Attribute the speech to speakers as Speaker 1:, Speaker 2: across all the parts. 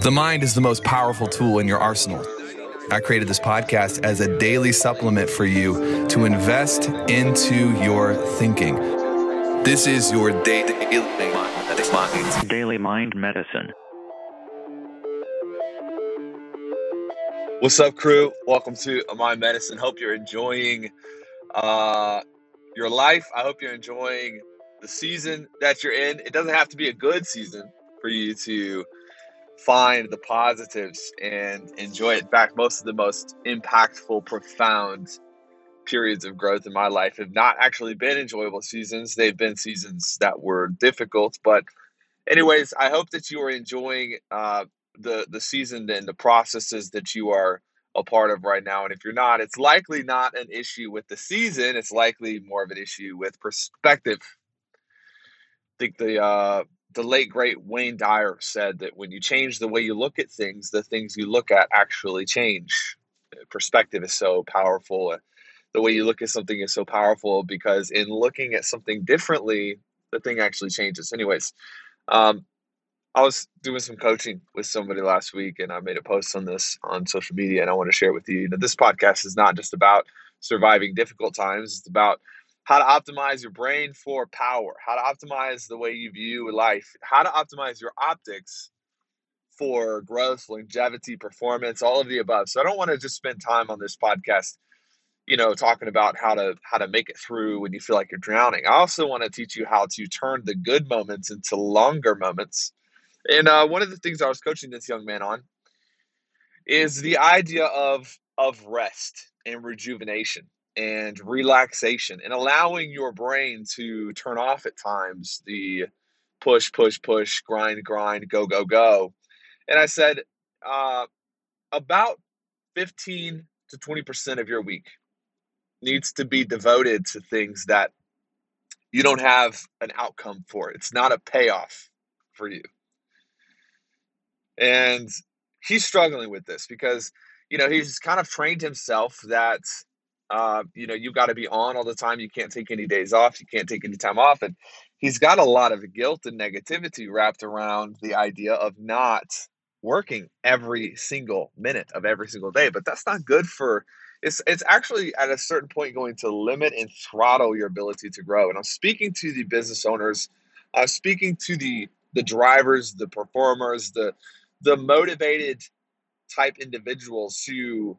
Speaker 1: The mind is the most powerful tool in your arsenal. I created this podcast as a daily supplement for you to invest into your thinking. This is your daily
Speaker 2: Daily Mind Medicine.
Speaker 3: What's up, crew? Welcome to Mind Medicine. Hope you're enjoying uh, your life. I hope you're enjoying the season that you're in. It doesn't have to be a good season for you to find the positives and enjoy it. In fact, most of the most impactful, profound periods of growth in my life have not actually been enjoyable seasons. They've been seasons that were difficult. But, anyways, I hope that you are enjoying uh, the the season and the processes that you are a part of right now. And if you're not, it's likely not an issue with the season. It's likely more of an issue with perspective. I think the uh, the late great Wayne Dyer said that when you change the way you look at things, the things you look at actually change. Perspective is so powerful. The way you look at something is so powerful because in looking at something differently, the thing actually changes. Anyways, um, I was doing some coaching with somebody last week, and I made a post on this on social media, and I want to share it with you. You know, this podcast is not just about surviving difficult times; it's about how to optimize your brain for power, how to optimize the way you view life, how to optimize your optics for growth, longevity, performance, all of the above. So I don't want to just spend time on this podcast, you know, talking about how to how to make it through when you feel like you're drowning. I also want to teach you how to turn the good moments into longer moments. And uh, one of the things I was coaching this young man on is the idea of of rest and rejuvenation and relaxation and allowing your brain to turn off at times the push, push, push, grind, grind, go, go, go. And I said, uh, about 15 to 20% of your week needs to be devoted to things that you don't have an outcome for. It's not a payoff for you. And he's struggling with this because, you know, he's kind of trained himself that uh, you know, you got to be on all the time. You can't take any days off. You can't take any time off. And he's got a lot of guilt and negativity wrapped around the idea of not working every single minute of every single day. But that's not good for. It's it's actually at a certain point going to limit and throttle your ability to grow. And I'm speaking to the business owners. I'm speaking to the the drivers, the performers, the the motivated type individuals who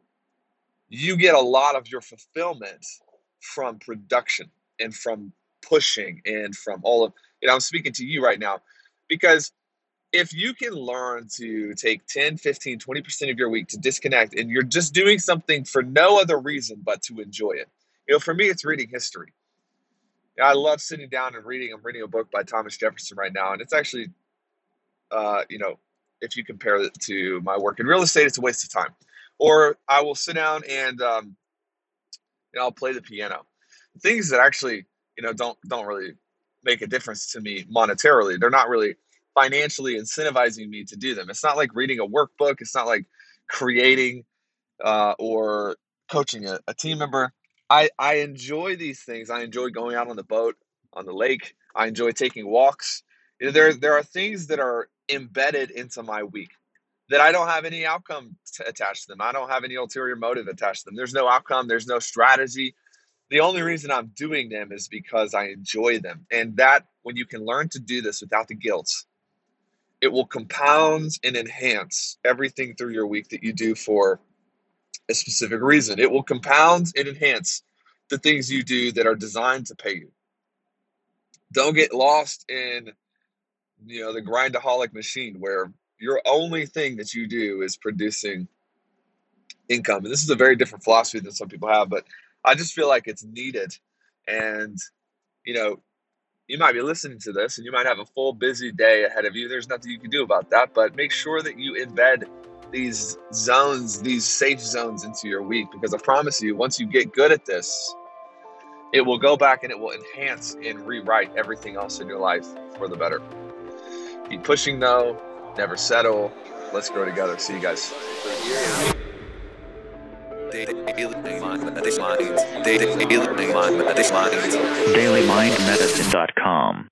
Speaker 3: you get a lot of your fulfillment from production and from pushing and from all of you know i'm speaking to you right now because if you can learn to take 10 15 20% of your week to disconnect and you're just doing something for no other reason but to enjoy it. You know for me it's reading history. I love sitting down and reading. I'm reading a book by thomas jefferson right now and it's actually uh, you know if you compare it to my work in real estate it's a waste of time or I will sit down and um, and I'll play the piano. Things that actually you know don't don't really make a difference to me monetarily. They're not really financially incentivizing me to do them. It's not like reading a workbook. It's not like creating uh, or coaching a, a team member. I, I enjoy these things. I enjoy going out on the boat, on the lake. I enjoy taking walks. You know, there, there are things that are embedded into my week that I don't have any outcome t- attached to them. I don't have any ulterior motive attached to them. There's no outcome, there's no strategy. The only reason I'm doing them is because I enjoy them. And that, when you can learn to do this without the guilt, it will compound and enhance everything through your week that you do for a specific reason. It will compound and enhance the things you do that are designed to pay you. Don't get lost in you know the grindaholic machine where your only thing that you do is producing income. And this is a very different philosophy than some people have, but I just feel like it's needed. And, you know, you might be listening to this and you might have a full busy day ahead of you. There's nothing you can do about that, but make sure that you embed these zones, these safe zones into your week because I promise you, once you get good at this, it will go back and it will enhance and rewrite everything else in your life for the better. Keep pushing though, never settle. Let's grow together. See you guys.
Speaker 2: DailyMindMedicine.com